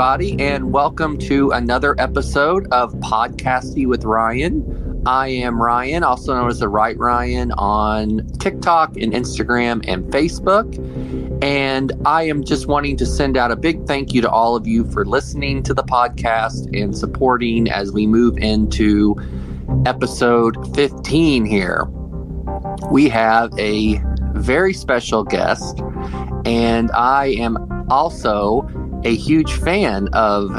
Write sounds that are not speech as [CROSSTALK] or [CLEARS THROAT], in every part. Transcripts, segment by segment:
everybody, and welcome to another episode of Podcasty with Ryan. I am Ryan, also known as the Right Ryan on TikTok and Instagram and Facebook. And I am just wanting to send out a big thank you to all of you for listening to the podcast and supporting as we move into episode 15 here. We have a very special guest, and I am also a huge fan of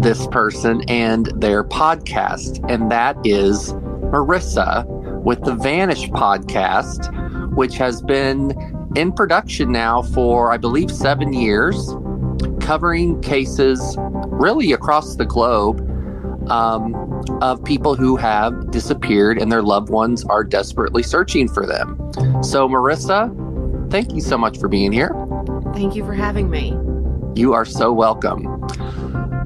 this person and their podcast, and that is Marissa with the Vanished podcast, which has been in production now for, I believe, seven years, covering cases really across the globe um, of people who have disappeared and their loved ones are desperately searching for them. So, Marissa, thank you so much for being here. Thank you for having me. You are so welcome.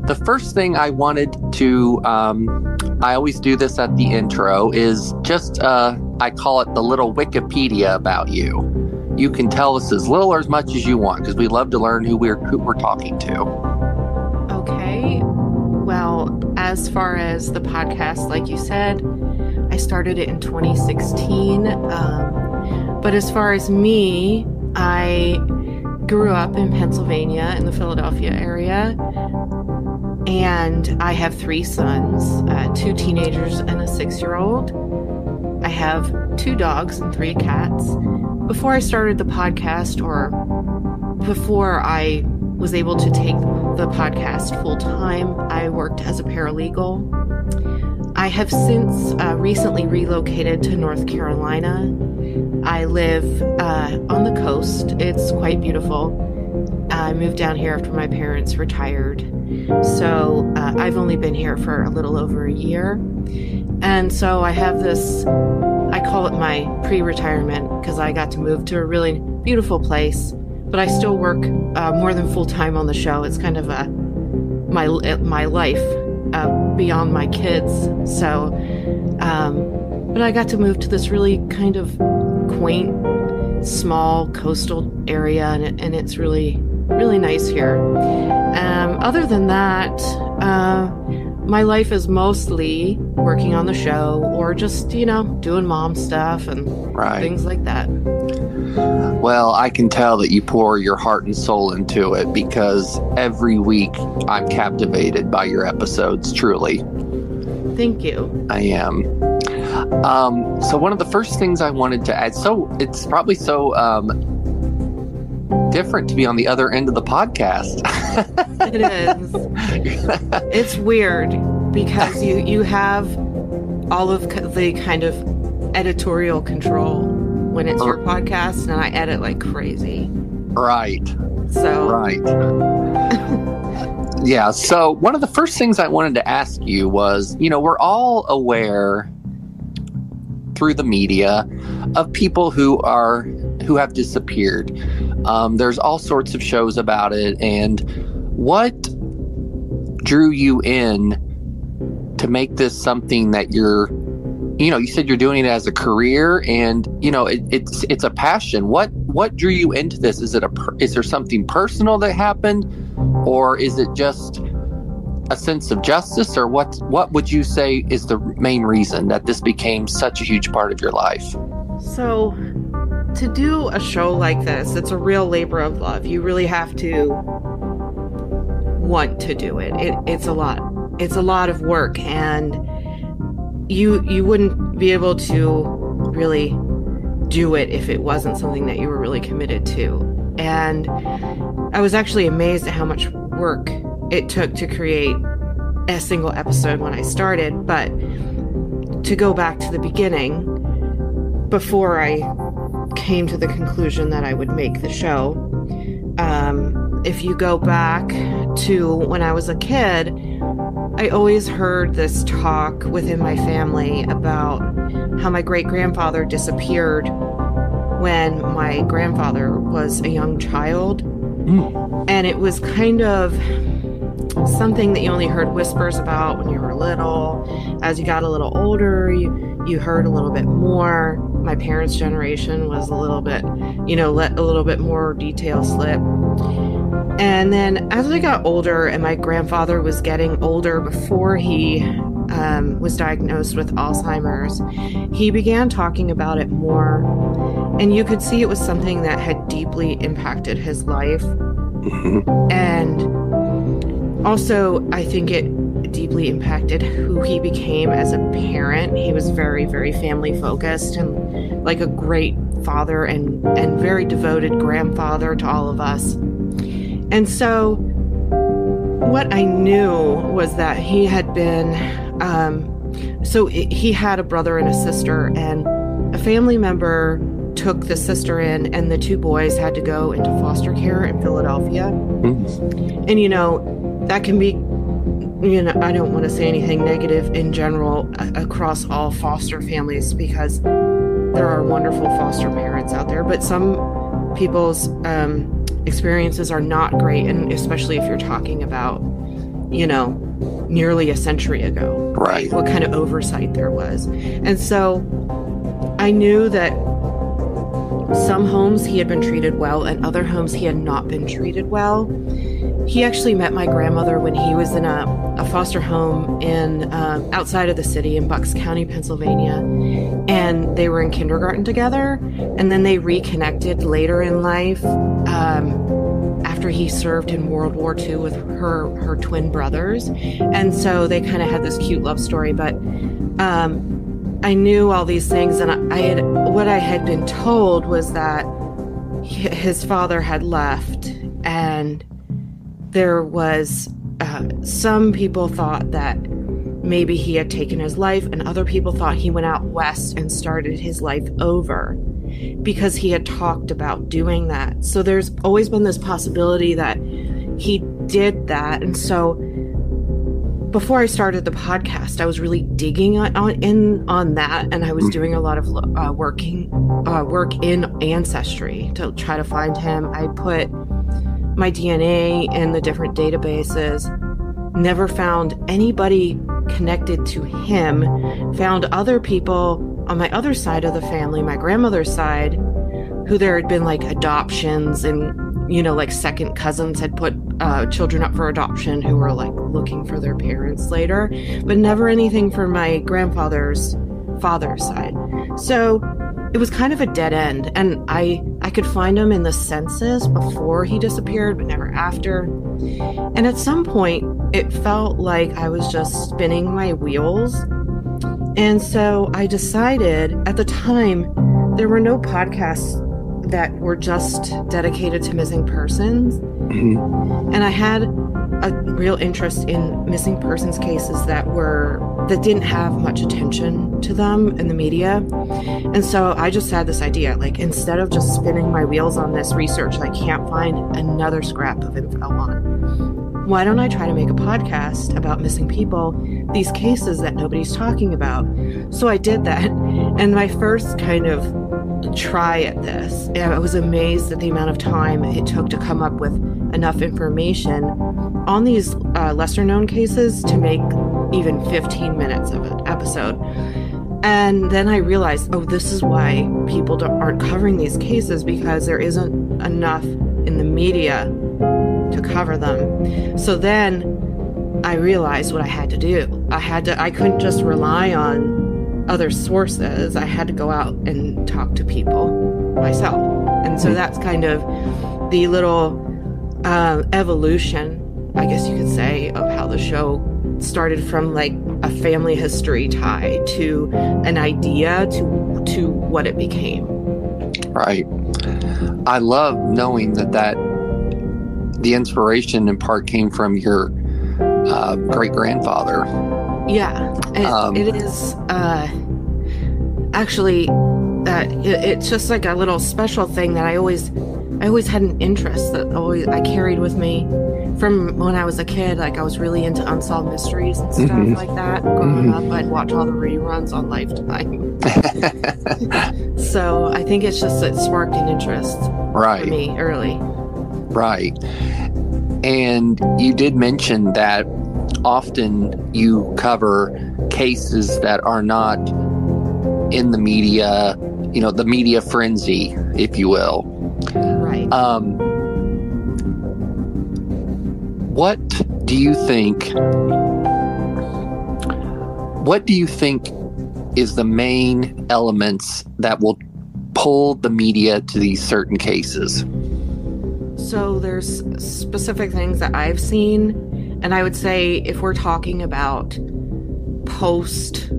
The first thing I wanted to, um, I always do this at the intro, is just, uh, I call it the little Wikipedia about you. You can tell us as little or as much as you want because we love to learn who we're who we're talking to. Okay. Well, as far as the podcast, like you said, I started it in 2016. Um, but as far as me, I grew up in Pennsylvania in the Philadelphia area. And I have three sons uh, two teenagers and a six year old. I have two dogs and three cats. Before I started the podcast, or before I was able to take the podcast full time, I worked as a paralegal. I have since uh, recently relocated to North Carolina. I live uh, on the coast, it's quite beautiful. I moved down here after my parents retired. So uh, I've only been here for a little over a year. And so I have this, I call it my pre retirement because I got to move to a really beautiful place, but I still work uh, more than full time on the show. It's kind of a, my, my life uh, beyond my kids. So, um, but I got to move to this really kind of quaint, small coastal area, and, it, and it's really, really nice here. Um, other than that, uh, my life is mostly working on the show or just, you know, doing mom stuff and Right. things like that. Well, I can tell that you pour your heart and soul into it because every week I'm captivated by your episodes, truly. Thank you. I am. Um, so one of the first things I wanted to add, so it's probably so um, different to be on the other end of the podcast. It is. it's weird because you you have all of the kind of editorial control when it's your uh-huh. podcast, and I edit like crazy. right, So right. yeah. So one of the first things I wanted to ask you was, you know, we're all aware through the media of people who are who have disappeared. Um, there's all sorts of shows about it, and what drew you in to make this something that you're you know you said you're doing it as a career and you know it, it's it's a passion. What what drew you into this? Is it a is there something personal that happened or is it just a sense of justice or what what would you say is the main reason that this became such a huge part of your life? So, to do a show like this, it's a real labor of love. You really have to want to do it. it it's a lot. It's a lot of work, and you you wouldn't be able to really do it if it wasn't something that you were really committed to. And I was actually amazed at how much work it took to create a single episode when I started. But to go back to the beginning, before I came to the conclusion that I would make the show. Um, if you go back to when I was a kid, I always heard this talk within my family about how my great grandfather disappeared when my grandfather was a young child. And it was kind of something that you only heard whispers about when you were little. As you got a little older, you, you heard a little bit more. My parents' generation was a little bit, you know, let a little bit more detail slip. And then as I got older, and my grandfather was getting older before he um, was diagnosed with Alzheimer's, he began talking about it more. And you could see it was something that had deeply impacted his life. Mhm. And also, I think it deeply impacted who he became as a parent. He was very, very family focused and like a great father and, and very devoted grandfather to all of us. And so, what I knew was that he had been, um, so he had a brother and a sister, and a family member took the sister in, and the two boys had to go into foster care in Philadelphia. And you know, that can be, you know, I don't want to say anything negative in general across all foster families because there are wonderful foster parents out there, but some people's um, experiences are not great, and especially if you're talking about, you know, nearly a century ago Right. what kind of oversight there was. And so I knew that some homes he had been treated well and other homes he had not been treated well. He actually met my grandmother when he was in a, a foster home in um, outside of the city in Bucks County, Pennsylvania, and they were in kindergarten together. And then they reconnected later in life um, after he served in World War II with her her twin brothers, and so they kind of had this cute love story. But um, I knew all these things, and I, had what I had been told was that his father had left, and there was uh, some people thought that maybe he had taken his life, and other people thought he went out west and started his life over because he had talked about doing that. So there's always been this possibility that he did that, and so before I started the podcast, I was really digging on, on in on that, and I was doing a lot of uh, working uh, work in ancestry to try to find him. I put my DNA in the different databases. Never found anybody connected to him. Found other people on my other side of the family, my grandmother's side, who there had been like adoptions and you know like second cousins had put uh, children up for adoption who were like looking for their parents later but never anything for my grandfather's father's side so it was kind of a dead end and i i could find him in the census before he disappeared but never after. And at some point it felt like i was just spinning my wheels. And so i decided at the time there were no podcasts that were just dedicated to missing persons. Mhm. and I had a real interest in missing persons cases that were that didn't have much attention to them in the media. And so I just had this idea like instead of just spinning my wheels on this research I can't find another scrap of info on. Why don't I try to make a podcast about missing people, these cases that nobody's talking about? So I did that. [LAUGHS] And my first kind of try at this. I was amazed at the amount of time it took to come up with enough information on these uh, lesser known cases to make even 15 minutes of an episode. And then I realized, oh, this is why people don't, aren't covering these cases because there isn't enough in the media to cover them. So then I realized what I had to do. I had to, I couldn't just rely on other sources. I had to go out and talk to people myself. And so that's kind of the little uh, evolution, I guess you could say, of how the show started from like a family history tie to an idea to to what it became. Right. I love knowing that that the inspiration in part came from your uh, great grandfather. Yeah, it, Um, it is uh, actually uh, it, it's just like a little special thing that I always I always had an interest that always I carried with me from when I was a kid. Like I was really into unsolved mysteries and stuff Mhm. like that. Growing Mhm. up, I'd watch all the reruns on Lifetime. [LAUGHS] so I think it's just it sparked an interest for right. me early. Right. And you did mention that often you cover cases that are not in the media, you know, the media frenzy, if you will. Um, what do you think? What do you think is the main elements that will pull the media to these certain cases? So there's specific things that I've seen, and I would say if we're talking about post,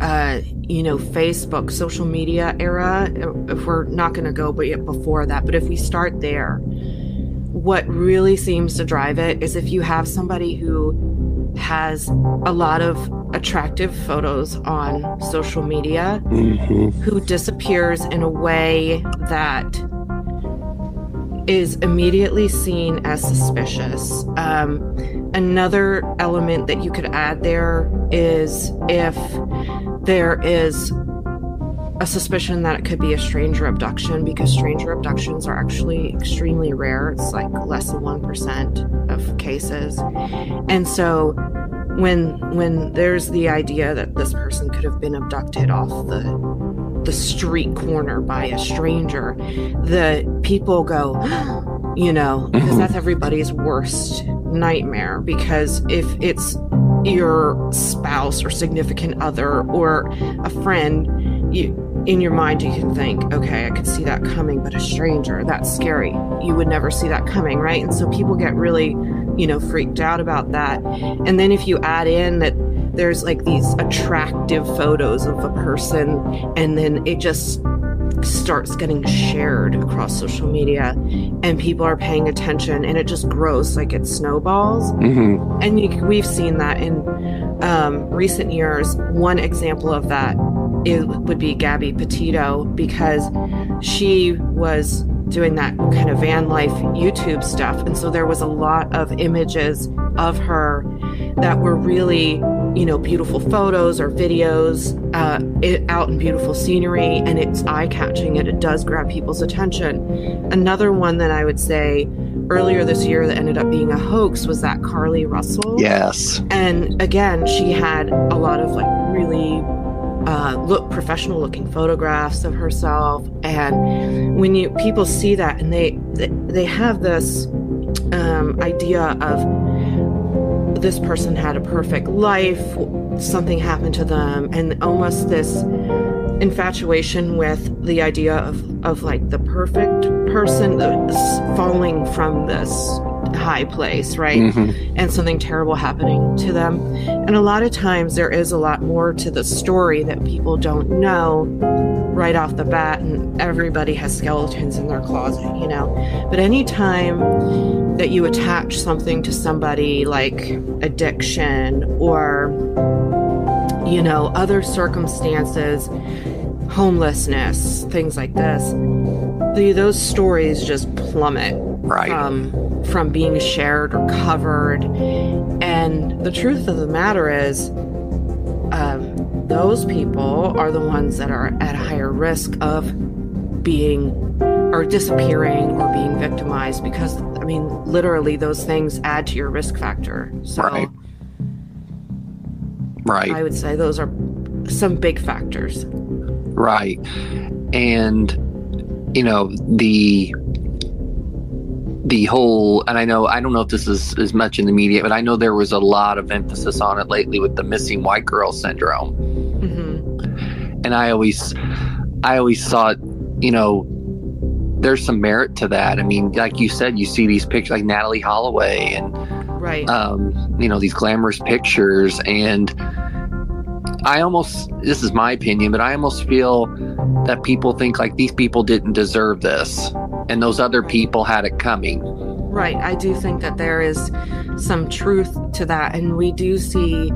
uh, you know, Facebook, social media era, if we're not going to go but yet before that, but if we start there, what really seems to drive it is if you have somebody who has a lot of attractive photos on social media Mm-hmm. who disappears in a way that is immediately seen as suspicious. Um, another element that you could add there is if there is a suspicion that it could be a stranger abduction because stranger abductions are actually extremely rare. It's like less than 1% of cases. And so when when there's the idea that this person could have been abducted off the the street corner by a stranger, the people go, [GASPS] you know, because Mhm. that's everybody's worst nightmare. Because if it's your spouse or significant other or a friend, you in your mind you can think, okay, I could see that coming, but a stranger, that's scary. You would never see that coming, right? And so people get really, you know, freaked out about that. And then if you add in that there's like these attractive photos of a person and then it just starts getting shared across social media and people are paying attention and it just grows like it snowballs Mm-hmm. and you, we've seen that in um, recent years. One example of that is, would be Gabby Petito because she was doing that kind of van life YouTube stuff, and so there was a lot of images of her that were really, you know, beautiful photos or videos uh, it, out in beautiful scenery, and it's eye catching and it does grab people's attention. Another one that I would say earlier this year that ended up being a hoax was that Carlee Russell. Yes. And again, she had a lot of like really uh, look professional looking photographs of herself. And when you people see that and they they, they have this um, idea of this person had a perfect life, something happened to them, and almost this infatuation with the idea of, of like the perfect person falling from this high place, right? Mhm. and something terrible happening to them. And a lot of times there is a lot more to the story that people don't know right off the bat, and everybody has skeletons in their closet, you know. But anytime that you attach something to somebody like addiction or, you know, other circumstances, homelessness, things like this, the, those stories just plummet Right. from from being shared or covered. And the truth of the matter is, um, those people are the ones that are at higher risk of being or disappearing or being victimized because I mean, literally, those things add to your risk factor. So Right. right. I would say those are some big factors. Right. And you know, the the whole and I know I don't know if this is as much in the media, but I know there was a lot of emphasis on it lately with the missing white girl syndrome. hmm And I always I always thought, you know, there's some merit to that. I mean, like you said, you see these pictures like Natalee Holloway and Right. um, you know, these glamorous pictures. And I almost, this is my opinion, but I almost feel that people think like these people didn't deserve this and those other people had it coming. Right. I do think that there is some truth to that. And we do see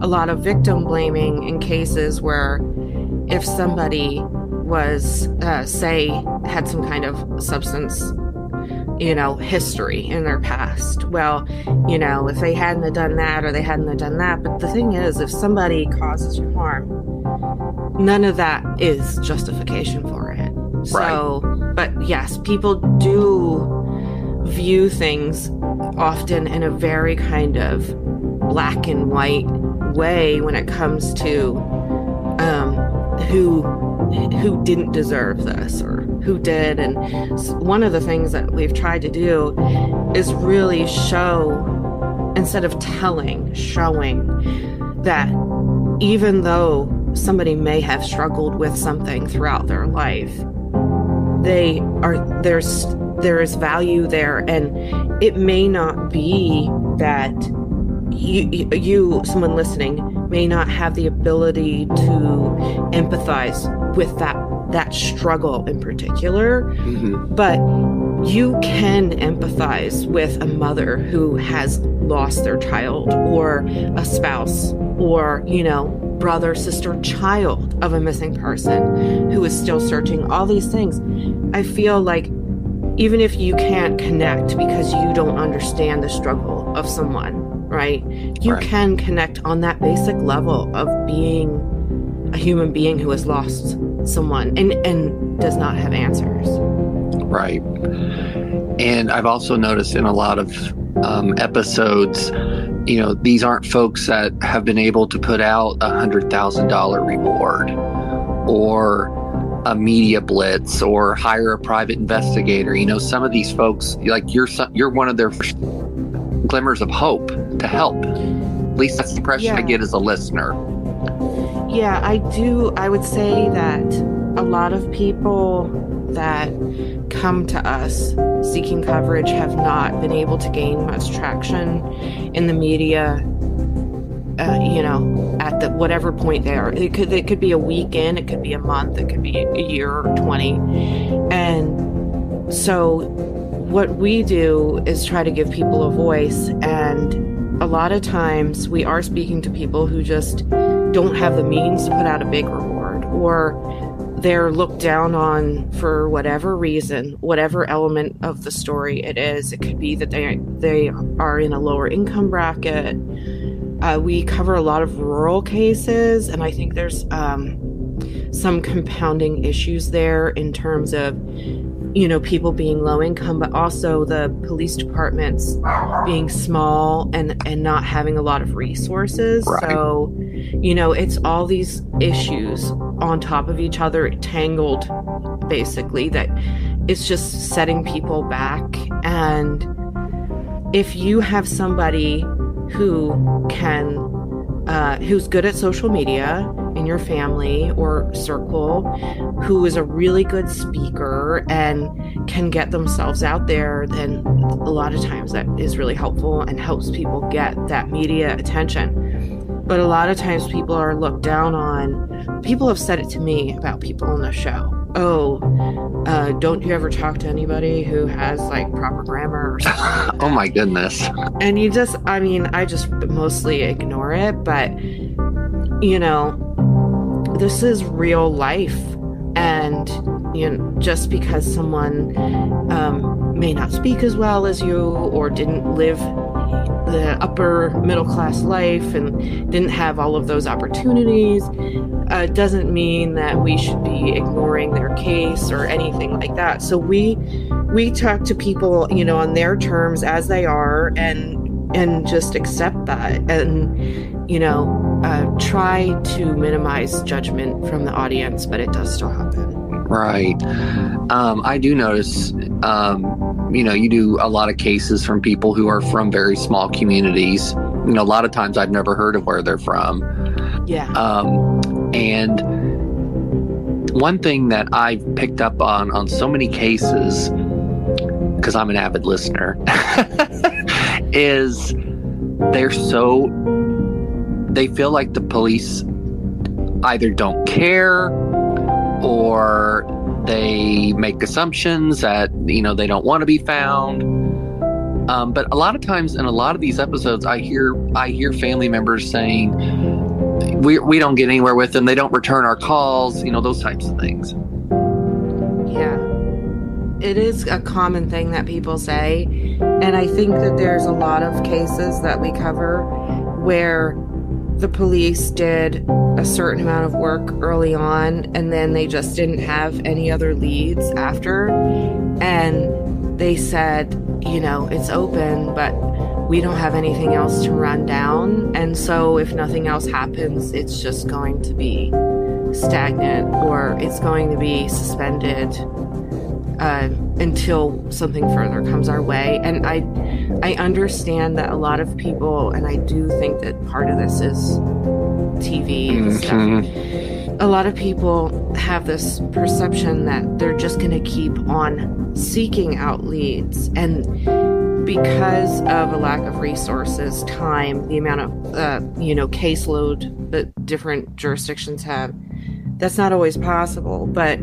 a lot of victim blaming in cases where if somebody was, uh, say, had some kind of substance, you know, history in their past. Well, you know, if they hadn't have done that or they hadn't have done that. But the thing is, if somebody causes you harm, none of that is justification for it. Right. So, but yes, people do view things often in a very kind of black and white way when it comes to um, who who didn't deserve this or who did. And one of the things that we've tried to do is really show instead of telling, showing that even though somebody may have struggled with something throughout their life, they are there's there is value there. And it may not be that you, you someone listening may not have the ability to empathize with that that struggle in particular mm-hmm. but you can empathize with a mother who has lost their child or a spouse or you know brother sister child of a missing person who is still searching all these things i feel like even if you can't connect because you don't understand the struggle of someone, right? You right. can connect on that basic level of being a human being who has lost someone and, and does not have answers. Right. And I've also noticed in a lot of um, episodes, you know, these aren't folks that have been able to put out a hundred thousand dollar reward or a media blitz or hire a private investigator. You know, some of these folks, like you're you're one of their glimmers of hope to help. At least that's the impression yeah. I get as a listener. Yeah, I do. I would say that a lot of people that come to us seeking coverage have not been able to gain much traction in the media uh, you know, at the whatever point they are. It could it could be a weekend, it could be a month, it could be a year or twenty, and so what we do is try to give people a voice and a lot of times we are speaking to people who just don't have the means to put out a big reward or they're looked down on for whatever reason, whatever element of the story it is. It could be that they they are in a lower income bracket. Uh, we cover a lot of rural cases, and I think there's um, some compounding issues there in terms of, you know, people being low income, but also the police departments being small and and not having a lot of resources. Right. So, you know, it's all these issues on top of each other, tangled, basically. That it's just setting people back and if you have somebody who can uh, who's good at social media in your family or circle, who is a really good speaker and can get themselves out there, then a lot of times that is really helpful and helps people get that media attention. But a lot of times people are looked down on. People have said it to me about people on the show oh, uh, don't you ever talk to anybody who has like proper grammar or something? Like [LAUGHS] oh my goodness. And you just, I mean, I just mostly ignore it, but you know, this is real life. And, you know, just because someone um, may not speak as well as you or didn't live the upper middle class life and didn't have all of those opportunities uh, doesn't mean that we should be ignoring their case or anything like that. So we we talk to people, you know, on their terms as they are, and and just accept that, and you know, uh, try to minimize judgment from the audience, but it does still happen. Right. Um, I do notice, um, you know, you do a lot of cases from people who are from very small communities. You know, a lot of times I've never heard of where they're from. Yeah. Um, and one thing that I've picked up on on so many cases, because I'm an avid listener, [LAUGHS] is they're so they feel like the police either don't care or they make assumptions that you know they don't want to be found. Um, but a lot of times in a lot of these episodes i hear i hear family members saying we, we don't get anywhere with them. They don't return our calls you know those types of things. Yeah it is a common thing that people say and i think that there's a lot of cases that we cover where the police did a certain amount of work early on and then they just didn't have any other leads after. And they said you know it's open but we don't have anything else to run down. And so if nothing else happens it's just going to be stagnant or it's going to be suspended uh, until something further comes our way. And I, I understand that a lot of people, and I do think that part of this is TV and mm-hmm. stuff. A lot of people have this perception that they're just going to keep on seeking out leads and because of a lack of resources, time, the amount of uh, you know caseload that different jurisdictions have, that's not always possible. But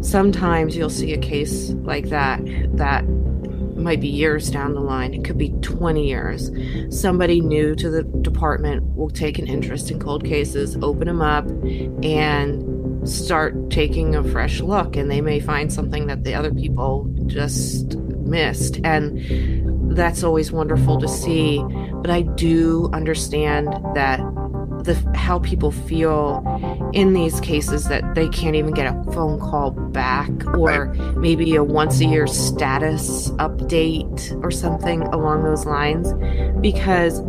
sometimes you'll see a case like that that might be years down the line. It could be 20 years. Somebody new to the department will take an interest in cold cases, open them up, and start taking a fresh look. And they may find something that the other people just missed. And that's always wonderful to see. But I do understand that the how people feel in these cases that they can't even get a phone call back or right. maybe a once a year status update or something along those lines because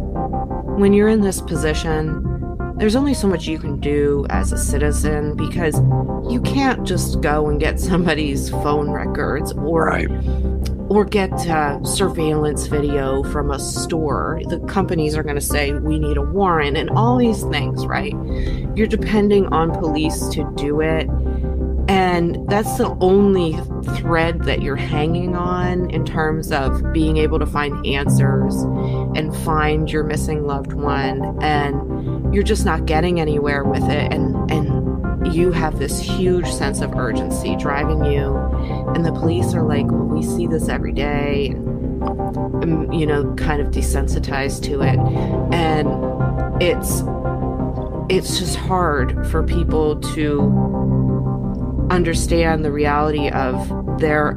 when you're in this position there's only so much you can do as a citizen because you can't just go and get [LAUGHS] somebody's phone records or right or get surveillance video from a store. The companies are going to say, we need a warrant, and all these things, right? You're depending on police to do it. And that's the only thread that you're hanging on in terms of being able to find answers and find your missing loved one. And you're just not getting anywhere with it. And, and you have this huge sense of urgency driving you and the police are like well, we see this every day and, um, you know kind of desensitized to it. And it's it's just hard for people to understand the reality of their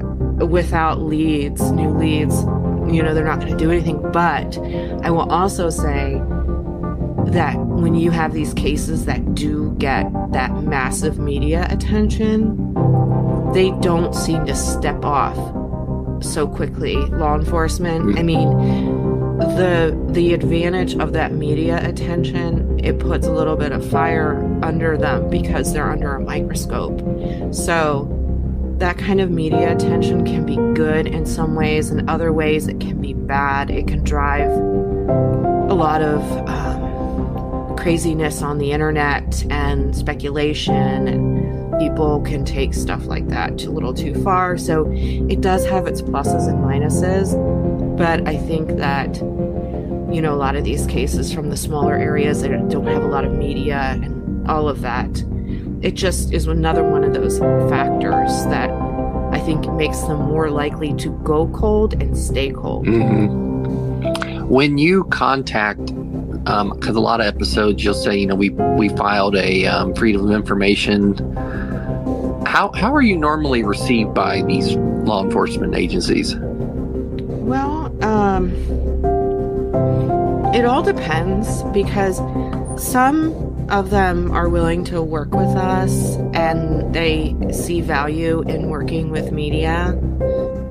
without leads new leads you know they're not going to do anything. But i will also say that when you have these cases that do get that massive media attention, they don't seem to step off so quickly. Law enforcement, I mean, the the advantage of that media attention, it puts a little bit of fire under them because they're under a microscope. So that kind of media attention can be good in some ways, in other ways it can be bad. It can drive a lot of um, craziness on the internet and speculation and people can take stuff like that a little too far so it does have its pluses and minuses but i think that you know a lot of these cases from the smaller areas that don't have a lot of media and all of that it just is another one of those factors that i think makes them more likely to go cold and stay cold mm-hmm. when you contact because um, a lot of episodes you'll say, you know, we we filed a um, freedom of information. How how are you normally received by these law enforcement agencies? Well, um, it all depends because some of them are willing to work with us and they see value in working with media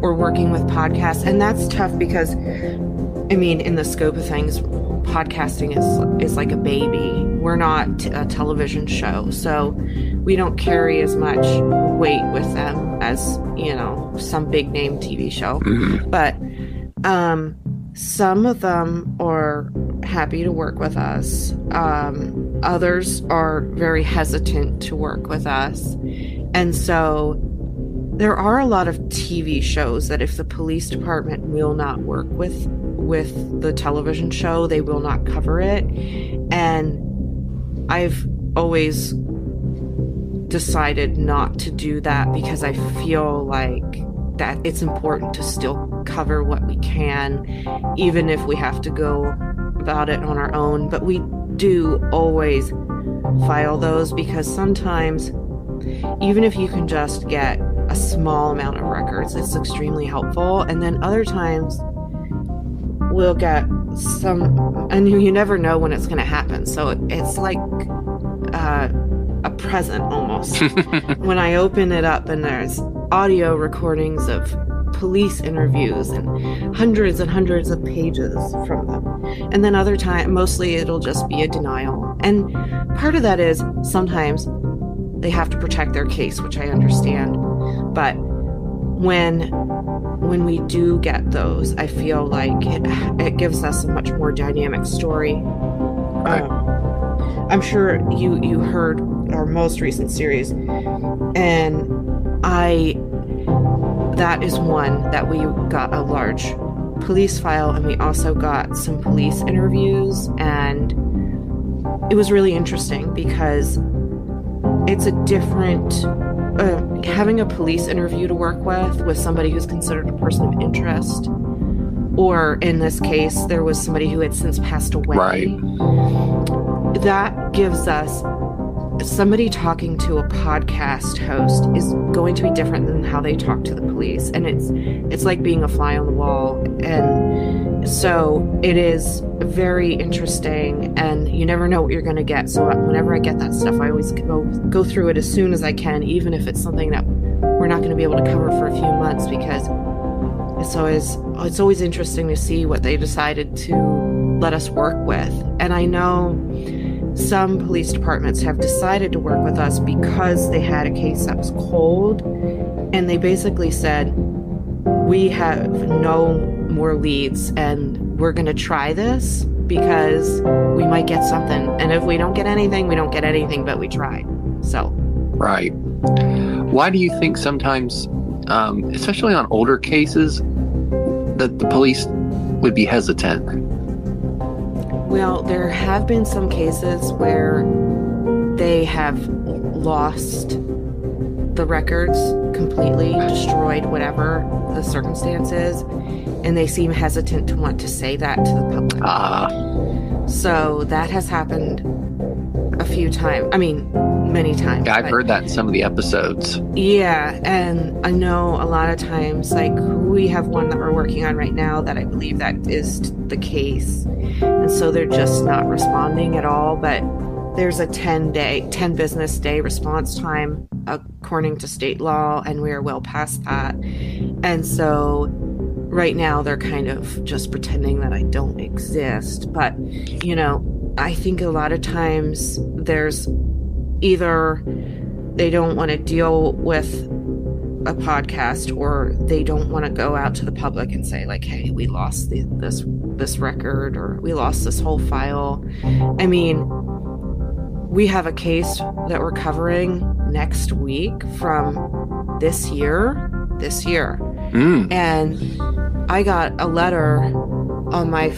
or working with podcasts, and that's tough because, I mean, in the scope of things podcasting is is like a baby. We're not a television show, so we don't carry as much weight with them as you know some big name TV show. Mm-hmm. But um, some of them are happy to work with us. Um, others are very hesitant to work with us, and so there are a lot of TV shows that if the police department will not work with with the television show, they will not cover it. And I've always decided not to do that because I feel like that it's important to still cover what we can, even if we have to go about it on our own. But we do always file those because sometimes, even if you can just get a small amount of records, it's extremely helpful. And then other times, we'll get some, and you never know when it's going to happen. So it's like uh, a present almost. [LAUGHS] when I open it up and there's audio recordings of police interviews and hundreds and hundreds of pages from them. And then other time mostly it'll just be a denial. And part of that is sometimes they have to protect their case, which I understand. But when when we do get those, I feel like it, it gives us a much more dynamic story. Right. Um, I'm sure you you heard our most recent series, and I that is one that we got a large police file, and we also got some police interviews, and it was really interesting because it's a different uh, having a police interview to work with with somebody who's considered a person of interest or in this case there was somebody who had since passed away. Right. that gives us somebody talking to a podcast host is going to be different than how they talk to the police. And it's it's like being a fly on the wall. And so it is very interesting and you never know what you're going to get. So whenever i get that stuff i always go go through it as soon as i can even if it's something that we're not going to be able to cover for a few months because it's always it's always interesting to see what they decided to let us work with. And i know some police departments have decided to work with us because they had a case that was cold and they basically said we have no more leads and we're going to try this because we might get something and if we don't get anything we don't get anything but we tried so Right. Why do you think sometimes, um, especially on older cases, that the police would be hesitant? Well, there have been some cases where they have lost the records completely, destroyed whatever the circumstances, and they seem hesitant to want to say that to the public. Ah, So that has happened a few times. I mean, many times. yeah, I've heard that in some of the episodes. Yeah, and I know a lot of times, like we have one that we're working on right now that I believe that is the case, and so they're just not responding at all. But there's a 10 day, 10 business day response time according to state law, and we are well past that. And so right now they're kind of just pretending that I don't exist. But you know, I think a lot of times there's either they don't want to deal with a podcast or they don't want to go out to the public and say like hey we lost the, this this record or we lost this whole file i mean we have a case that we're covering next week from this year this year Mm, and I got a letter on my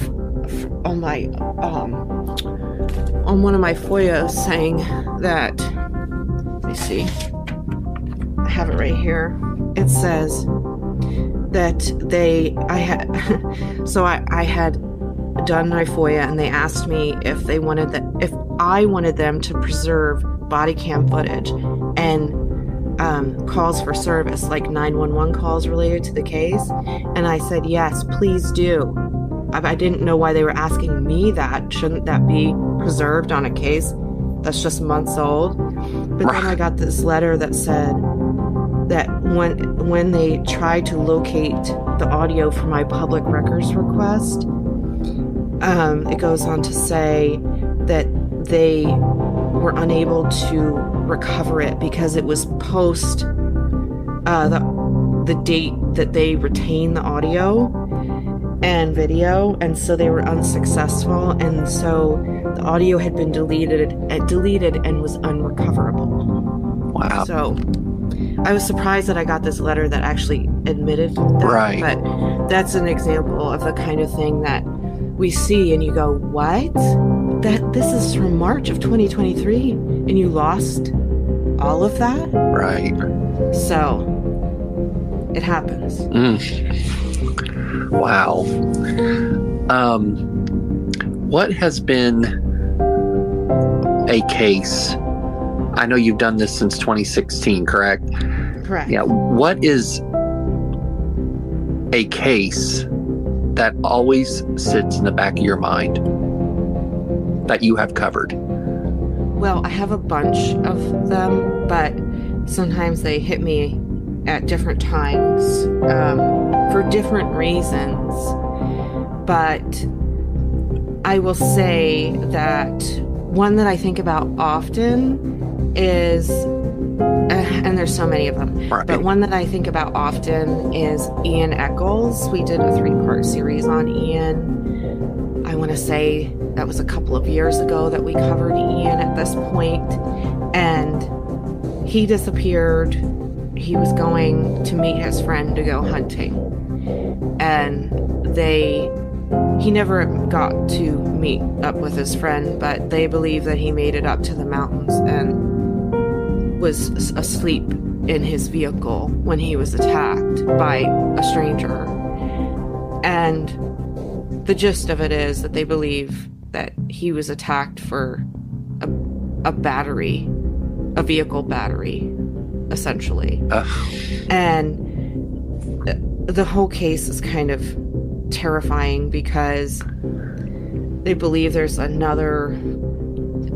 on my um on one of my FOIAs saying that let me see. I have it right here. It says that they I had [LAUGHS] so I I had done my FOIA and they asked me if they wanted that if I wanted them to preserve body cam footage and um, calls for service, like 911 calls related to the case. And I said, yes, please do. I, I didn't know why they were asking me that. Shouldn't that be preserved on a case that's just months old? But then I got this letter that said that when when they tried to locate the audio for my public records request, um, it goes on to say that they were unable to recover it because it was post uh, the the date that they retained the audio and video, and so they were unsuccessful, and so the audio had been deleted uh, deleted and was unrecoverable. wow. So I was surprised that I got this letter that actually admitted that. Right. But that's an example of the kind of thing that we see and you go, What? That this is from March of 2023 and you lost all of that? Right. So it happens. Mm. Wow. Um, what has been a case? I know you've done this since 2016, correct? Correct. Yeah. What is a case that always sits in the back of your mind that you have covered? Well, I have a bunch of them, but sometimes they hit me at different times um, for different reasons. But I will say that one that I think about often is uh, and there's so many of them. Right. But one that I think about often is Ian Eccles. We did a three part series on Ian. To say that was a couple of years ago that we covered Ian at this point, and he disappeared. He was going to meet his friend to go hunting, and they he never got to meet up with his friend, but they believe that he made it up to the mountains and was asleep in his vehicle when he was attacked by a stranger. And the gist of it is that they believe that he was attacked for a, a battery, a vehicle battery, essentially. And the whole case is kind of terrifying because they believe there's another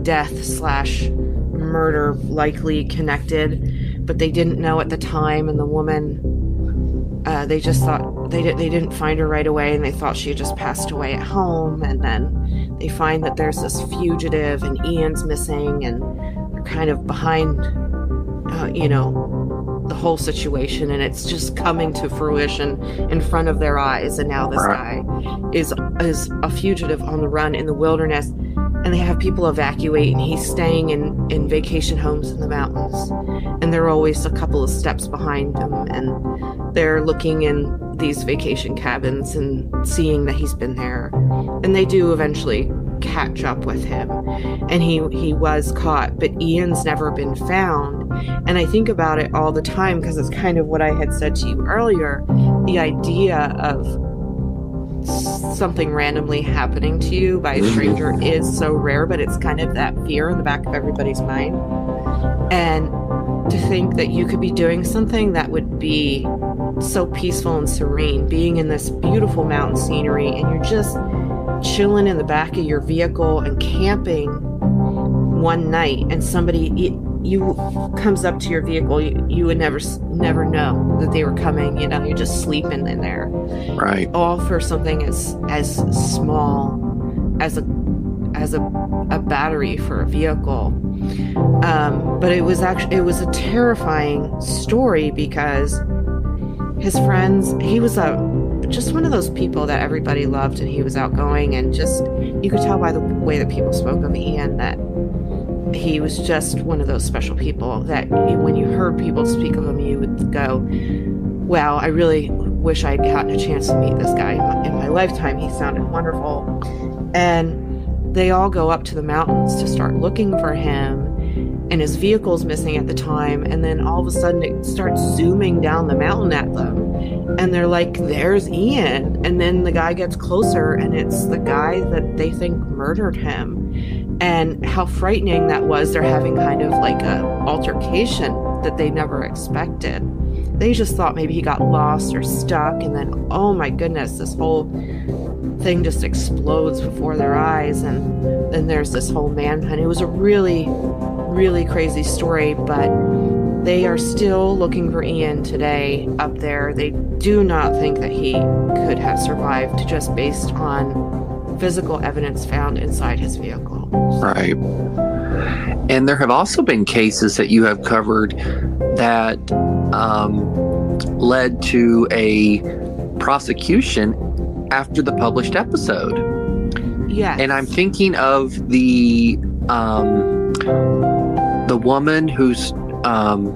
death slash murder likely connected, but they didn't know at the time. And the woman, uh, they just thought they, di- they didn't find her right away and they thought she had just passed away at home. And then they find that there's this fugitive and Ian's missing and they're kind of behind, uh, you know, the whole situation and it's just coming to fruition in front of their eyes and now this guy is is a fugitive on the run in the wilderness and they have people evacuate and he's staying in in vacation homes in the mountains and they're always a couple of steps behind him and they're looking in these vacation cabins and seeing that he's been there. And they do eventually catch up with him. And he he was caught but Ian's never been found. And I think about it all the time because it's kind of what I had said to you earlier the idea of something randomly happening to you by a stranger mm-hmm. is so rare but it's kind of that fear in the back of everybody's mind. And to think that you could be doing something that would be so peaceful and serene being in this beautiful mountain scenery and you're just chilling in the back of your vehicle and camping one night and somebody you, you comes up to your vehicle you, you would never never know that they were coming you know you're just sleeping in there Right. all for something as as small as a as a, a battery for a vehicle um, but it was actually it was a terrifying story because his friends. He was a just one of those people that everybody loved and he was outgoing and just you could tell by the way that people spoke of Ian that he was just one of those special people that when you heard people speak of him you would go wow i really wish i'd gotten a chance to meet this guy. In my, in my lifetime he sounded wonderful. And they all go up to the mountains to start looking for him and his vehicle's missing at the time and then all of a sudden it starts zooming down the mountain at them and they're like there's ian. And then the guy gets closer and it's the guy that they think murdered him. And how frightening that was they're having kind of like a altercation that they never expected. They just thought maybe he got lost or stuck and then oh my goodness this whole thing just explodes before their eyes and then there's this whole manhunt. It was a really really crazy story but they are still looking for ian today up there they do not think that he could have survived just based on physical evidence found inside his vehicle Right. And there have also been cases that you have covered that um, led to a prosecution after the published episode. yeah And I'm thinking of the um, the woman whose um,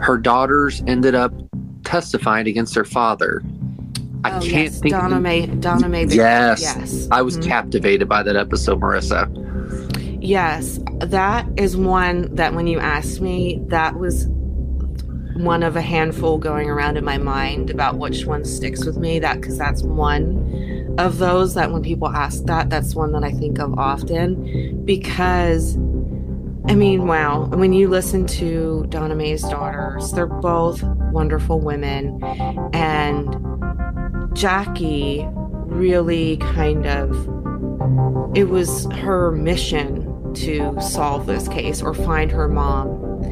her daughters ended up testifying against their father. I oh, can't yes. think. Donna Mae Donna Mae Yes. yes I was Mhm. captivated by that episode, Marissa. Yes, that is one that when you asked me, that was one of a handful going around in my mind about which one sticks with me. That because that's one of those that when people ask that, that's one that I think of often because. I mean, wow. When you listen to Donna Mae's daughters, they're both wonderful women. And Jackie really kind of it was her mission to solve this case or find her mom.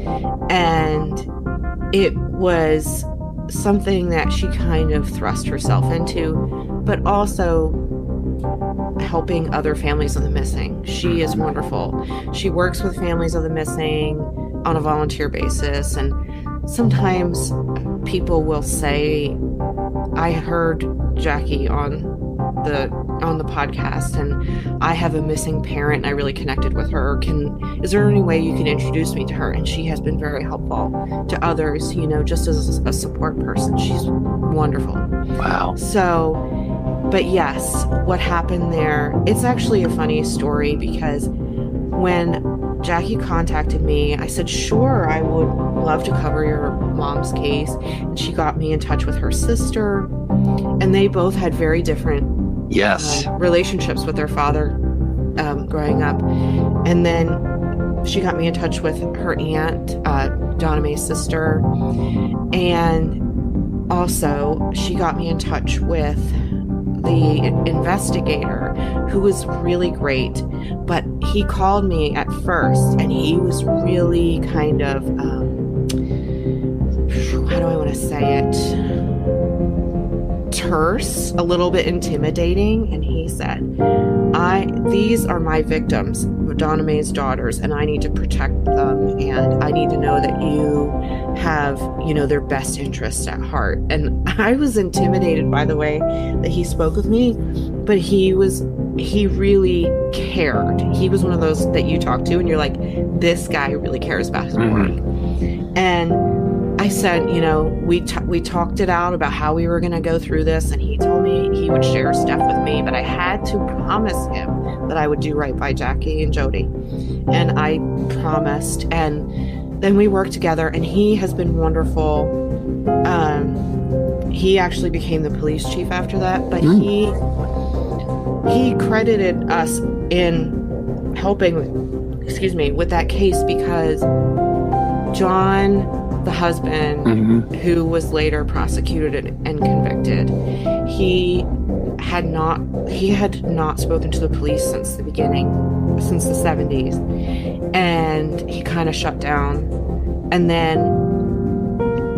And it was something that she kind of thrust herself into, but also helping other families of the missing. She mm-hmm. is wonderful. She works with families of the missing on a volunteer basis. And sometimes people will say, I heard Jackie on the on the podcast and I have a missing parent and I really connected with her. Can is there any way you can introduce me to her? And she has been very helpful to others, you know, just as a support person. She's wonderful. Wow. So but yes, what happened there, it's actually a funny story because when Jackie contacted me, I said, Sure, I would love to cover your mom's case. And she got me in touch with her sister, and they both had very different yes uh, relationships with their father um, growing up. And then she got me in touch with her aunt, uh, Donna Mae's sister, and also she got me in touch with the investigator who was really great but he called me at first and he was really kind of um, how do i want to say it? Terse a little bit intimidating and he said i these are my victims Donna Mae's daughters, and I need to protect them, and I need to know that you have, you know, their best interests at heart. And [LAUGHS] I was intimidated by the way that he spoke with me, but he was, he really cared. He was one of those that you talk to, and you're like, this guy really cares about his mm-hmm. work. And I said, you know, we t- we talked it out about how we were going to go through this, and he told me he would share stuff with me, but I had to promise him that I would do right by Jackie and Jody, and I promised, and then we worked together, and he has been wonderful. Um, he actually became the police chief after that, but mm. he he credited us in helping, excuse me, with that case because John the husband mm-hmm. who was later prosecuted and convicted he had not he had not spoken to the police since the beginning since the 70s and he kind of shut down and then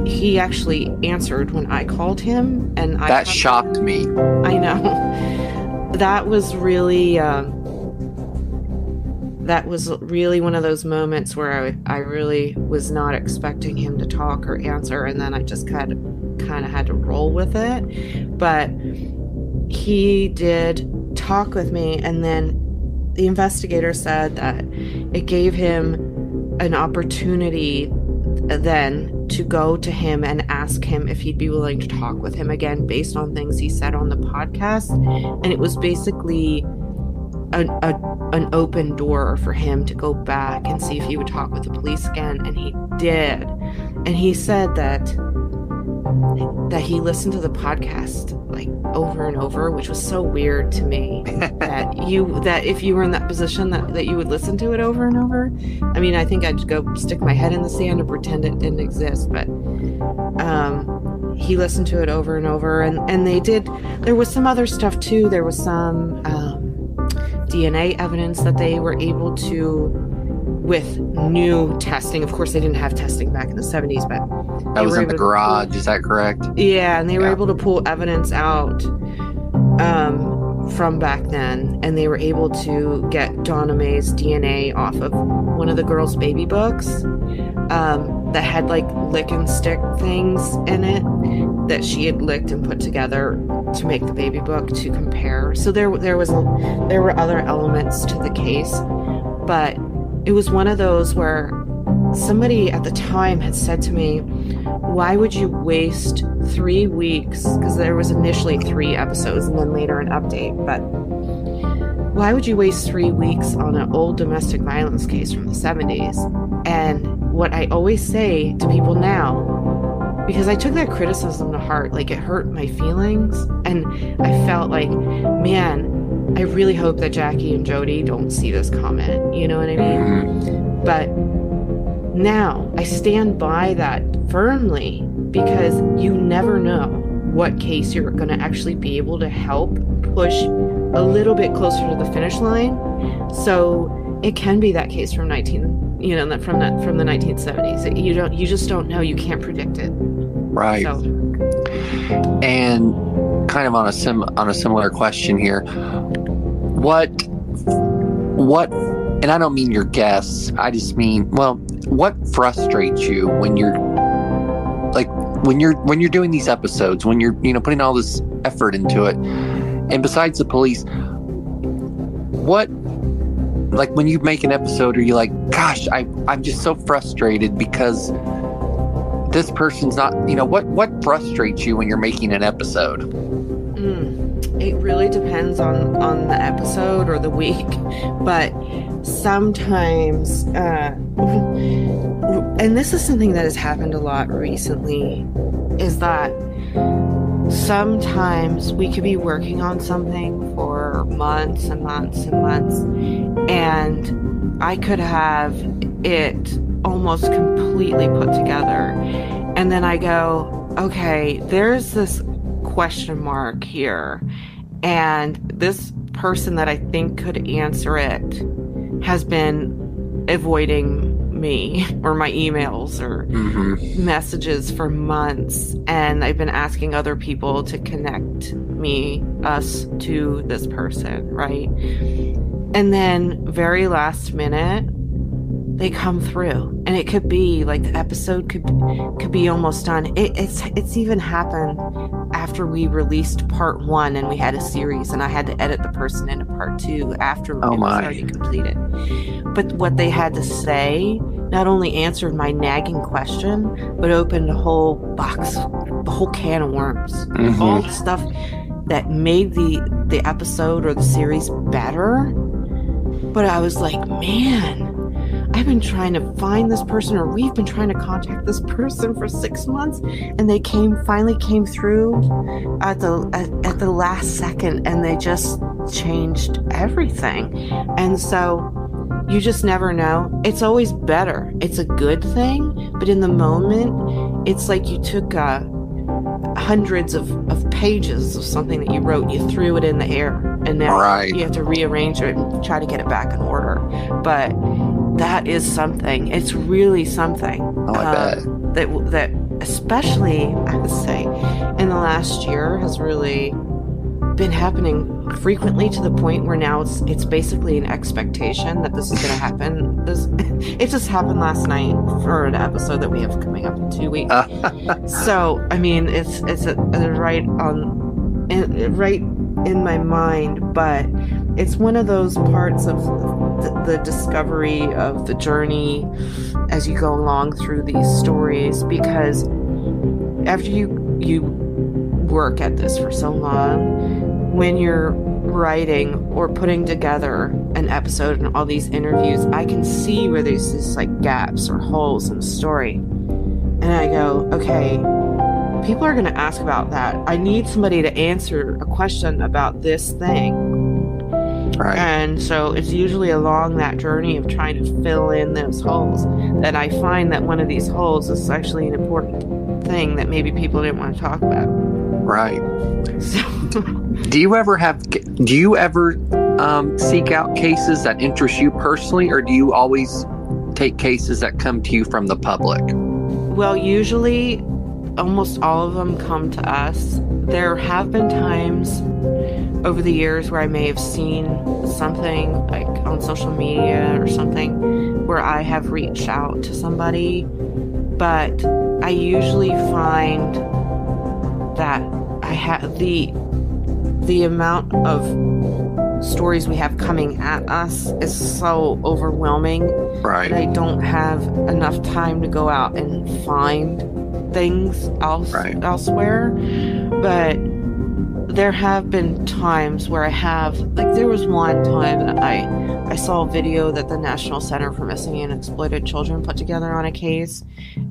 he actually answered when i called him and I that shocked him. me i know [LAUGHS] that was really uh, that was really one of those moments where I, I really was not expecting him to talk or answer and then I just kind of kind of had to roll with it. But he did talk with me and then the investigator said that it gave him an opportunity then to go to him and ask him if he'd be willing to talk with him again based on things he said on the podcast. And it was basically a, a, an open door for him to go back and see if he would talk with the police again and he did. And he said that that he listened to the podcast like over and over which was so weird to me [LAUGHS] that you that if you were in that position that, that you would listen to it over and over. I mean i think i'd go stick my head in the sand and pretend it didn't exist but um he listened to it over and over and and they did there was some other stuff too. There was some um DNA evidence that they were able to with new testing. Of course, they didn't have testing back in the 70s, but that was in the garage. Pull, is that correct? Yeah, and they were able to pull evidence out um, from back then, and they were able to get Donna Mae's DNA off of one of the girls' baby books um, that had like lick and stick things in it that she had licked and put together to make the baby book to compare. So there there was a, there were other elements to the case, but it was one of those where somebody at the time had said to me, "Why would you waste 3 weeks because there was initially 3 episodes and then later an update, but why would you waste 3 weeks on an old domestic violence case from the 70s?" And what I always say to people now because I took that criticism to heart. Like it hurt my feelings. And I felt like, man, I really hope that Jackie and Jody don't see this comment. You know what I mean? Mm-hmm. But now I stand by that firmly because you never know what case you're going to actually be able to help push a little bit closer to the finish line. So it can be that case from 19 you know from that from the 1970s you don't you just don't know you can't predict it Right. So. And kind of on a sim on a similar question here, what what and I don't mean your guests, I just mean well, what frustrates you when you're like when you're when you're doing these episodes when you're you know putting all this effort into it and besides the police what like when you make an episode are you like gosh i i'm just so frustrated because this person's not you know what what frustrates you when you're making an episode? Mm, it really depends on on the episode or the week, [LAUGHS] but sometimes, uh, [LAUGHS] and this is something that has happened a lot recently, is that sometimes we could be working on something for months and months and months, and I could have it almost completely put together, and then I go, okay, there's this question mark here. And this person that I think could answer it has been avoiding me [LAUGHS] or my emails or mm-hmm. messages for months. And I've been asking other people to connect me, us, to this person, right? And then, very last minute, they come through. And it could be like the episode could could be almost done. It, it's it's even happened after we released part one and we had a series and i had to edit the person into part two after oh it was already completed. But what they had to say not only answered my nagging question but opened a whole box a whole can of worms. Mhm. all the stuff that made the the episode or the series better. But i was like man I've been trying to find this person, or we've been trying to contact this person for six months, and they came finally came through at the at, at the last second, and they just changed everything. And so you just never know. It's always better. It's a good thing, but in the moment, it's like you took uh, hundreds of, of pages of something that you wrote, you threw it in the air, and now Right. you have to rearrange it and try to get it back in order. But that is something. It's really something. oh i um, bet that that especially I would say in the last year has really been happening frequently to the point where now it's it's basically an expectation that this is going [LAUGHS] to happen. This [LAUGHS] it just happened last night for an episode that we have coming up in two weeks. [LAUGHS] so I mean, it's it's a, a right on in, right in my mind, but it's one of those parts of the, the discovery of the journey as you go along through these stories because after you you work at this for so long when you're writing or putting together an episode and all these interviews i can see where there's these like gaps or holes in the story. And i go okay people are going to ask about that. I need somebody to answer a question about this thing right and so it's usually along that journey of trying to fill in those holes that I find that one of these holes is actually an important thing that maybe people didn't want to talk about. right So, [LAUGHS] do you ever have do you ever um, seek out cases that interest you personally or do you always take cases that come to you from the public well, usually almost all of them come to us. There have been times over the years where I may have seen something like on social media or something where I have reached out to somebody, but I usually find that I have the the amount of stories we have coming at us is so overwhelming right that I don't have enough time to go out and find things else Right. elsewhere. But there have been times where I have like there was one time that I I saw a video that the National Center for Missing and Exploited Children put together on a case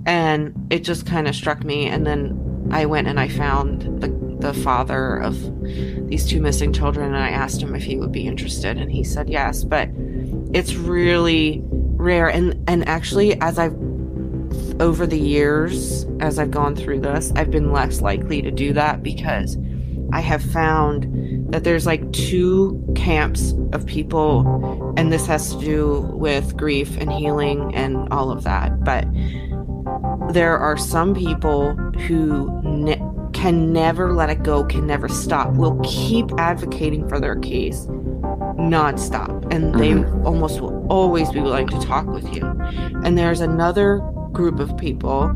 and it just kind of struck me and then I went and I found the the father of these two missing children and I asked him if he would be interested and he said yes but it's really rare and and actually as I've over the years as I've gone through this I've been less likely to do that because I have found that there's like two camps of people and this has to do with grief and healing and all of that but there are some people who ne- can never let it go, can never stop, will keep advocating for their case nonstop and they mm-hmm. almost will always be willing to talk with you. And there's another group of people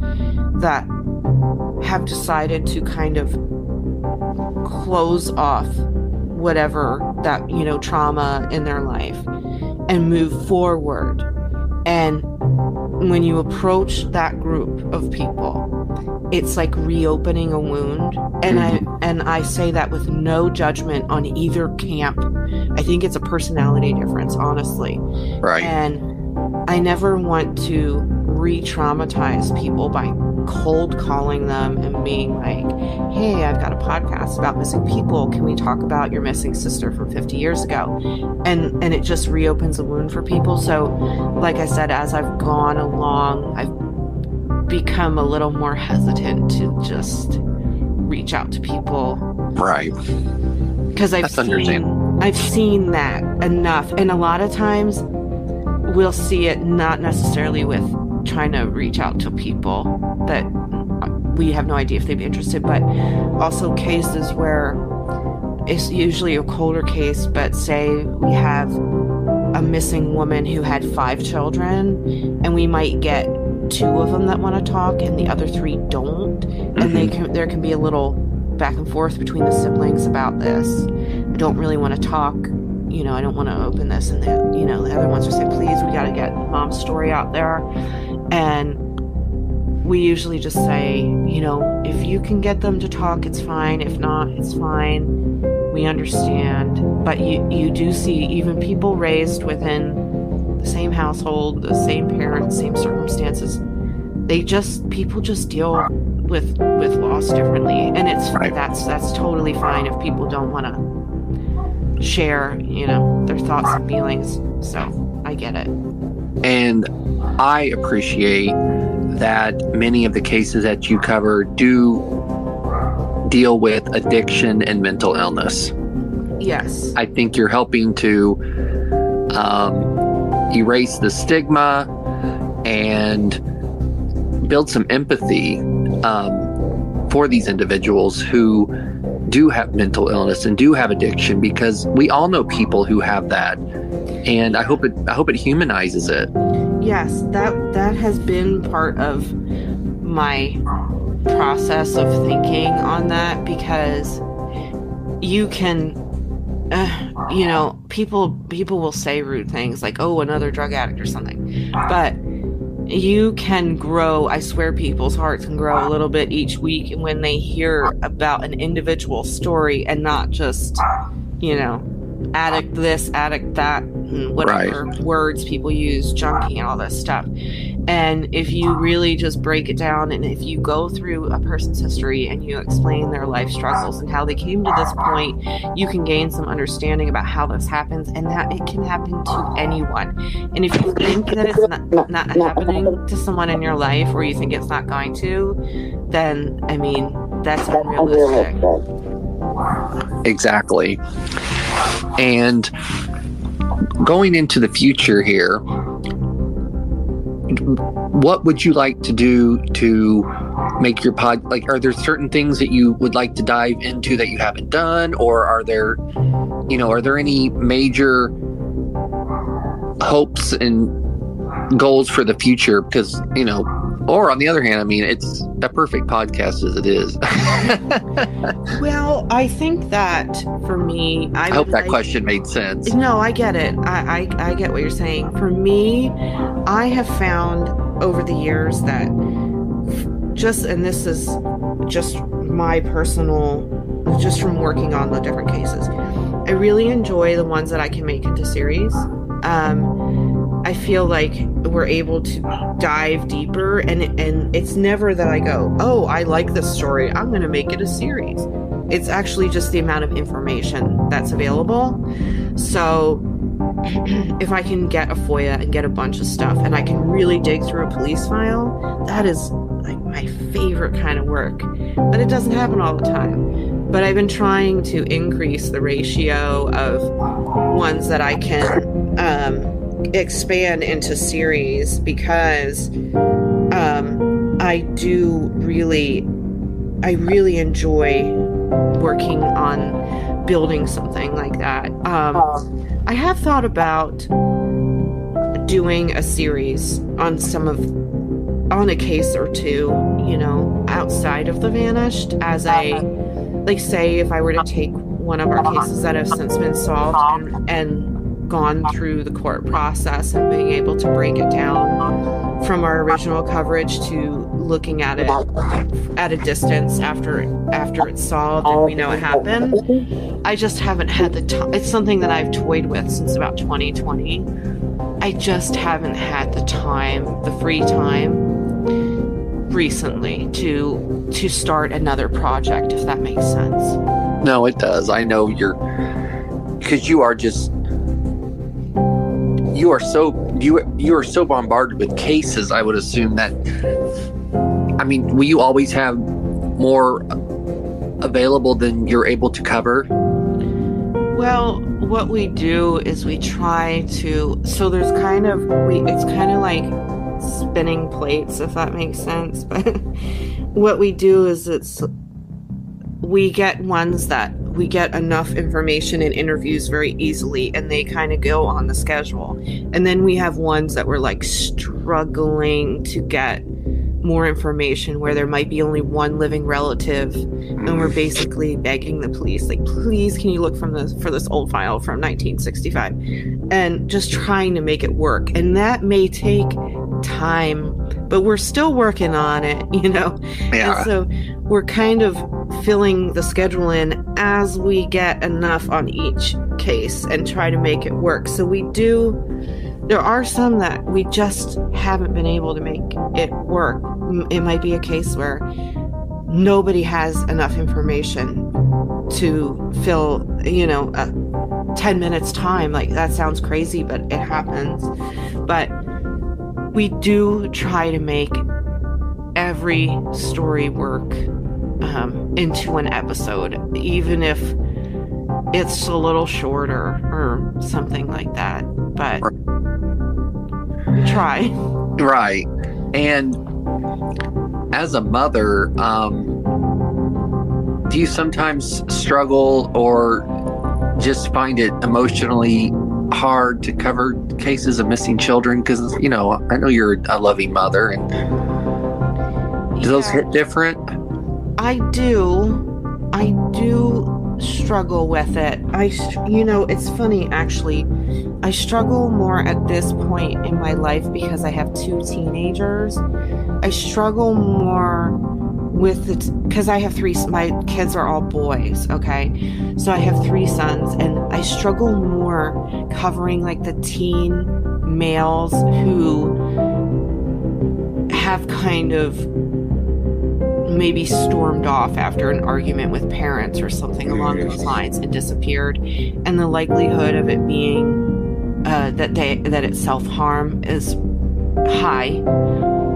that have decided to kind of close off whatever that you know trauma in their life and move forward. And when you approach that group of people it's like reopening a wound. And i mm-hmm. and i say that with no judgment on either camp. I think it's a personality difference honestly. Right. and I never want to re traumatize people by cold calling them and being like, hey, I've got a podcast about missing people. Can we talk about your missing sister from 50 years ago? And and it just reopens a wound for people. So, like I said, as I've gone along, I've become a little more hesitant to just reach out to people right. because I've That's seen. I've seen that enough, and a lot of times we'll see it not necessarily with trying to reach out to people that we have no idea if they'd be interested, but also cases where it's usually a colder case, but say we have a missing woman who had five children, and we might get two of them that want to talk, and the other three don't, and they mm-hmm. can there can be a little back and forth between the siblings about this. I don't really want to talk. You know, I don't want to open this, and the you know the other ones are saying, "Please, we got to get mom's story out there," and we usually just say, you know, if you can get them to talk, it's fine. If not, it's fine. We understand. But you you do see even people raised within the same household, the same parents, same circumstances. They just people just deal with with loss differently, and it's Right. that's that's totally fine if people don't want to share, you know, their thoughts and feelings. So I get it. And I appreciate that many of the cases that you cover do deal with addiction and mental illness. Yes. I think you're helping to um, erase the stigma and build some empathy um, for these individuals who do have mental illness and do have addiction because we all know people who have that and I hope it I hope it humanizes it. Yes, that that has been part of my process of thinking on that because you can uh, you know people people will say rude things like oh another drug addict or something but you can grow i swear people's hearts can grow a little bit each week when they hear about an individual story and not just you know addict this addict that and whatever words people use junkie and all this stuff. And if you really just break it down and if you go through a person's history and you explain their life struggles and how they came to this point you can gain some understanding about how this happens and that it can happen to anyone. And if you think that it's not, not happening to someone in your life or you think it's not going to then i mean that's unrealistic. Exactly. And going into the future here, what would you like to do to make your pod like are there certain things that you would like to dive into that you haven't done? Or are there you know are there any major hopes and goals for the future? Because you know or on the other hand i mean it's a perfect podcast as it is [LAUGHS] well i think that for me i, i hope that like- question made sense No, I get it. I, I I get what you're saying. For me, I have found over the years that just and this is just my personal just from working on the different cases. I really enjoy the ones that I can make into series. Um I feel like we're able to dive deeper and and it's never that I go, "Oh, I like this story. I'm going to make it a series." It's actually just the amount of information that's available. So [CLEARS THROAT] if I can get a FOIA and get a bunch of stuff and I can really dig through a police file, that is like my favorite kind of work. But it doesn't happen all the time. But I've been trying to increase the ratio of ones that I can um, expand into series because um, I do really, I really enjoy working on building something like that. Um, I have thought about doing a series on some of on a case or two, you know, outside of the vanished as a like say if I were to take one of our cases that have since been solved and, and gone through the court process and being able to break it down from our original coverage to looking at it at a distance after after it's solved and we know it happened. I just haven't had the time. It's something that I've toyed with since about 2020. I just haven't had the time, the free time recently to to start another project if that makes sense. No, it does. I know you're because you are just you are so you you are so bombarded with cases. I would assume that. I mean, will you always have more available than you're able to cover? Well, what we do is we try to. So there's kind of we. It's kind of like spinning plates, if that makes sense. [LAUGHS] But what we do is it's we get ones that we get enough information and interviews very easily and they kind of go on the schedule. And then we have ones that we're like struggling to get more information where there might be only one living relative and we're mm. basically begging the police like please can you look from this for this old file from 1965 and just trying to make it work and that may take time but we're still working on it [LAUGHS] you know Yeah. and so we're kind of filling the schedule in as we get enough on each case and try to make it work. So we do, there are some that we just haven't been able to make it work. It might be a case where nobody has enough information to fill, you know, a 10 minutes time. Like that sounds crazy, but it happens. But we do try to make every story work um, into an episode, even if it's a little shorter or something like that. But try. Right. And as a mother, um, do you sometimes struggle or just find it emotionally hard to cover cases of missing children? Because, you know, I know you're a loving mother, and do those Yeah. hit different? I do. I do struggle with it. I, you know, it's funny actually. I struggle more at this point in my life because I have two teenagers. I struggle more with it because I have three. My kids are all boys. Okay, so I have three sons, and I struggle more covering like the teen males who have kind of maybe stormed off after an argument with parents or something along those lines and disappeared. And the likelihood of it being uh, that they that it's self-harm is high.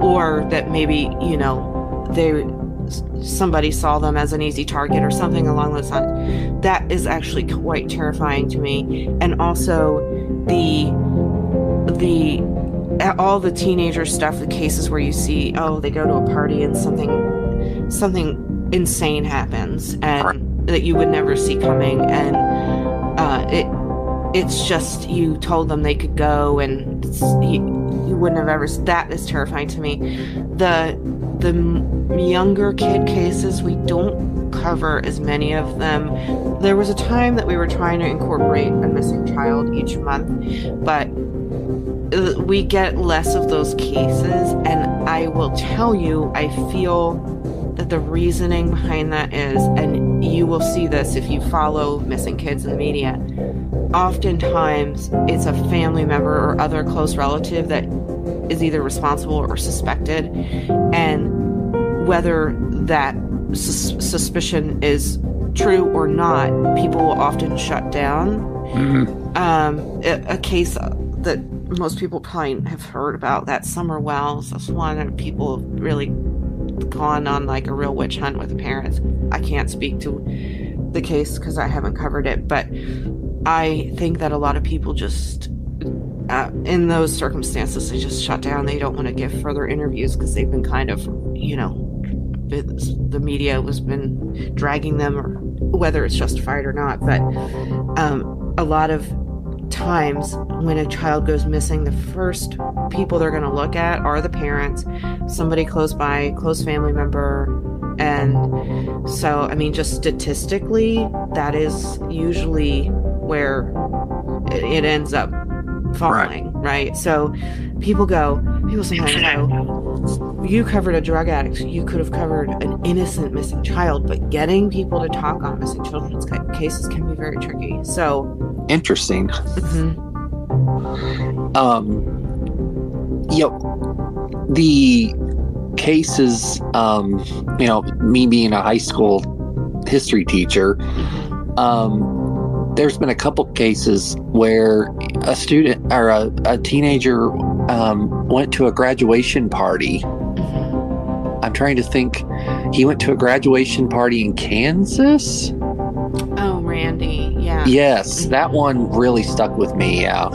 Or that maybe you know they somebody saw them as an easy target or something along those lines. That is actually quite terrifying to me. And also the the all the teenager stuff the cases where you see oh they go to a party and something something insane happens and that you would never see coming and uh, it it's just you told them they could go and you, you wouldn't have ever that is terrifying to me. The the m- younger kid cases we don't cover as many of them. There was a time that we were trying to incorporate a missing child each month but uh, we get less of those cases and i will tell you i feel the reasoning behind that is and you will see this if you follow missing kids in the media oftentimes it's a family member or other close relative that is either responsible or suspected and whether that sus- suspicion is true or not people will often shut down. Um, a, a case that most people probably have heard about that summer wells that's one that people really gone on like a real witch hunt with the parents i can't speak to the case because i haven't covered it but i think that a lot of people just uh, in those circumstances they just shut down they don't want to give further interviews because they've been kind of you know the media has been dragging them, or whether it's justified or not. But um, a lot of times when a child goes missing, the first people they're going to look at are the parents, somebody close by, close family member. And so, I mean, just statistically, that is usually where it ends up falling, right? right? So people go, people sometimes go, you covered a drug addict, you could have covered an innocent missing child, but getting people to talk on missing children's cases can be very tricky. So interesting. Mm-hmm. Um, you know, the cases, um, you know, me being a high school history teacher, um, there's been a couple cases where a student or a, a teenager um, went to a graduation party. I'm trying to think. He went to a graduation party in Kansas. Oh, Randy. Yeah. Yes, mm-hmm. that one really stuck with me. Yeah.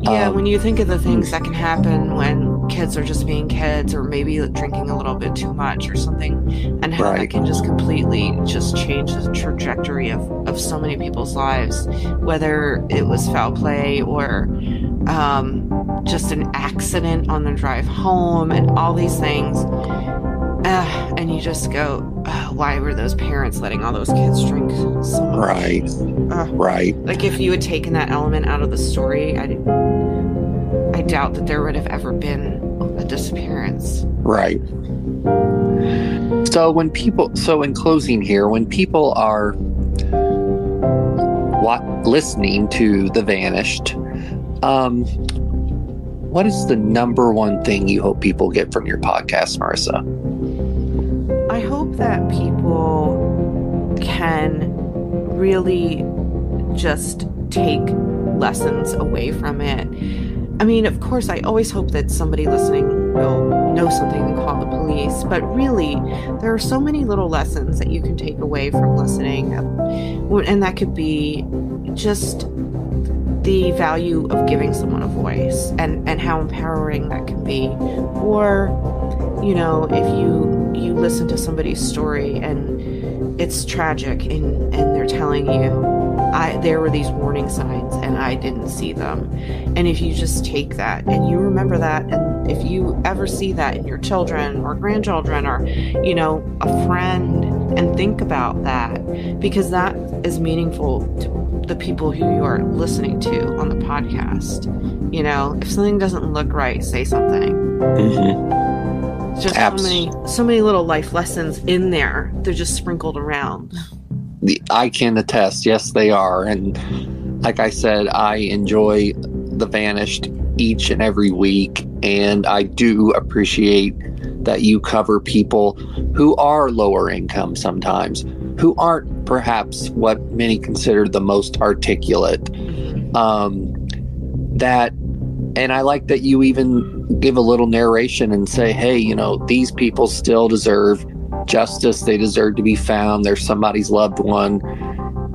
Yeah, um, when you think of the things that can happen when kids are just being kids or maybe drinking a little bit too much or something. And how right. that can just completely just change the trajectory of, of so many people's lives whether it was foul play or um, just an accident on the drive home and all these things. Uh, and you just go uh, why were those parents letting all those kids drink so much? right. Uh, right. Like if you had taken that element out of the story i I doubt that there would have ever been a disappearance. Right. So when people, so in closing here, when people are what, listening to The Vanished, um, what is the number one thing you hope people get from your podcast, Marissa? I hope that people can really just take lessons away from it I mean, of course, I always hope that somebody listening will know something and call the police, but really, there are so many little lessons that you can take away from listening. Uh, and that could be just the value of giving someone a voice and, and how empowering that can be. Or, you know, if you you listen to somebody's story and it's tragic and, and they're telling you I there were these warning signs and I didn't see them. And if you just take that and you remember that and if you ever see that in your children or grandchildren or you know a friend and think about that because that is meaningful to the people who you are listening to on the podcast. You know, if something doesn't look right, say something. Mm-hmm. Just Abs- so many so many little life lessons in there. They're just sprinkled around. I can attest, yes, they are. And like I said, I enjoy The Vanished each and every week. And I do appreciate that you cover people who are lower income sometimes, who aren't perhaps what many consider the most articulate. Um, that, and I like that you even give a little narration and say, hey, you know, these people still deserve justice. They deserve to be found. They're somebody's loved one.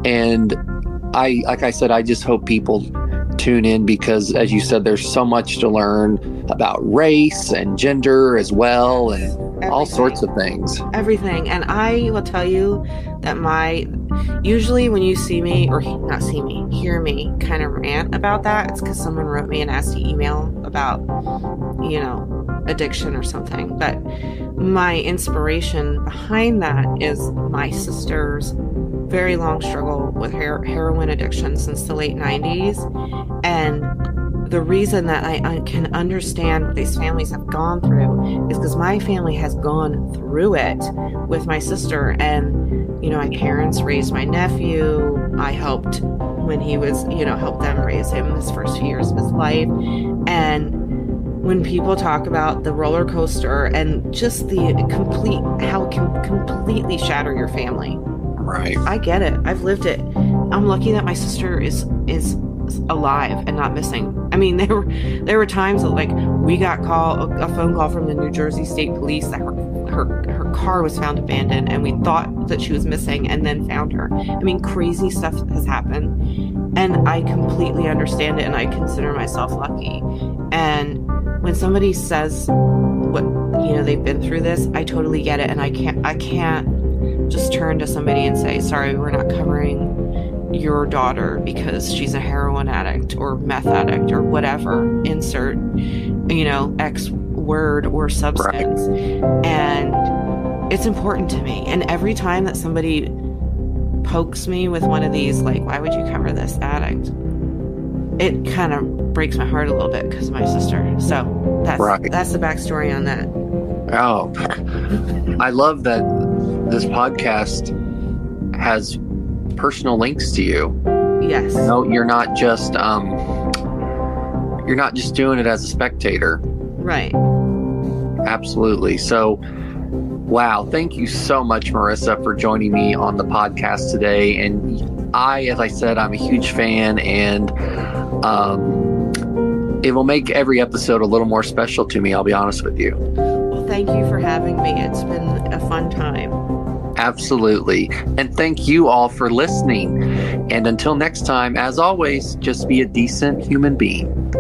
And I, like I said, I just hope people tune in because, as you said, there's so much to learn about race and gender as well, and Everything. all sorts of things. Everything. And I will tell you that my usually when you see me or not see me hear me kind of rant about that it's because someone wrote me a nasty email about you know addiction or something but my inspiration behind that is my sister's very long struggle with her- heroin addiction since the late 90s. And the reason that I can understand what these families have gone through is because my family has gone through it with my sister. And, you know, my parents raised my nephew. I helped when he was, you know, helped them raise him his first few years of his life. And when people talk about the roller coaster and just the complete how it can completely shatter your family. Right. I get it. I've lived it. I'm lucky that my sister is is alive and not missing. I mean, [LAUGHS] there were there were times that like we got call a phone call from the New Jersey State Police that her her her car was found abandoned and we thought that she was missing and then found her. I mean, crazy stuff has happened and I completely understand it and I consider myself lucky. And when somebody says what you know they've been through this i totally get it and i can't i can't just turn to somebody and say sorry we're not covering your daughter because she's a heroin addict or meth addict or whatever insert you know x word or substance right. and it's important to me and every time that somebody pokes me with one of these like why would you cover this addict it kind of breaks my heart a little bit because of my sister so that's right. that's the backstory on that oh i love that this podcast has personal links to you yes no you're not just um you're not just doing it as a spectator right absolutely so Wow. Thank you so much, Marissa, for joining me on the podcast today. And I, as I said, I'm a huge fan, and um, it will make every episode a little more special to me. I'll be honest with you. Well, thank you for having me. It's been a fun time. Absolutely. And thank you all for listening. And until next time, as always, just be a decent human being.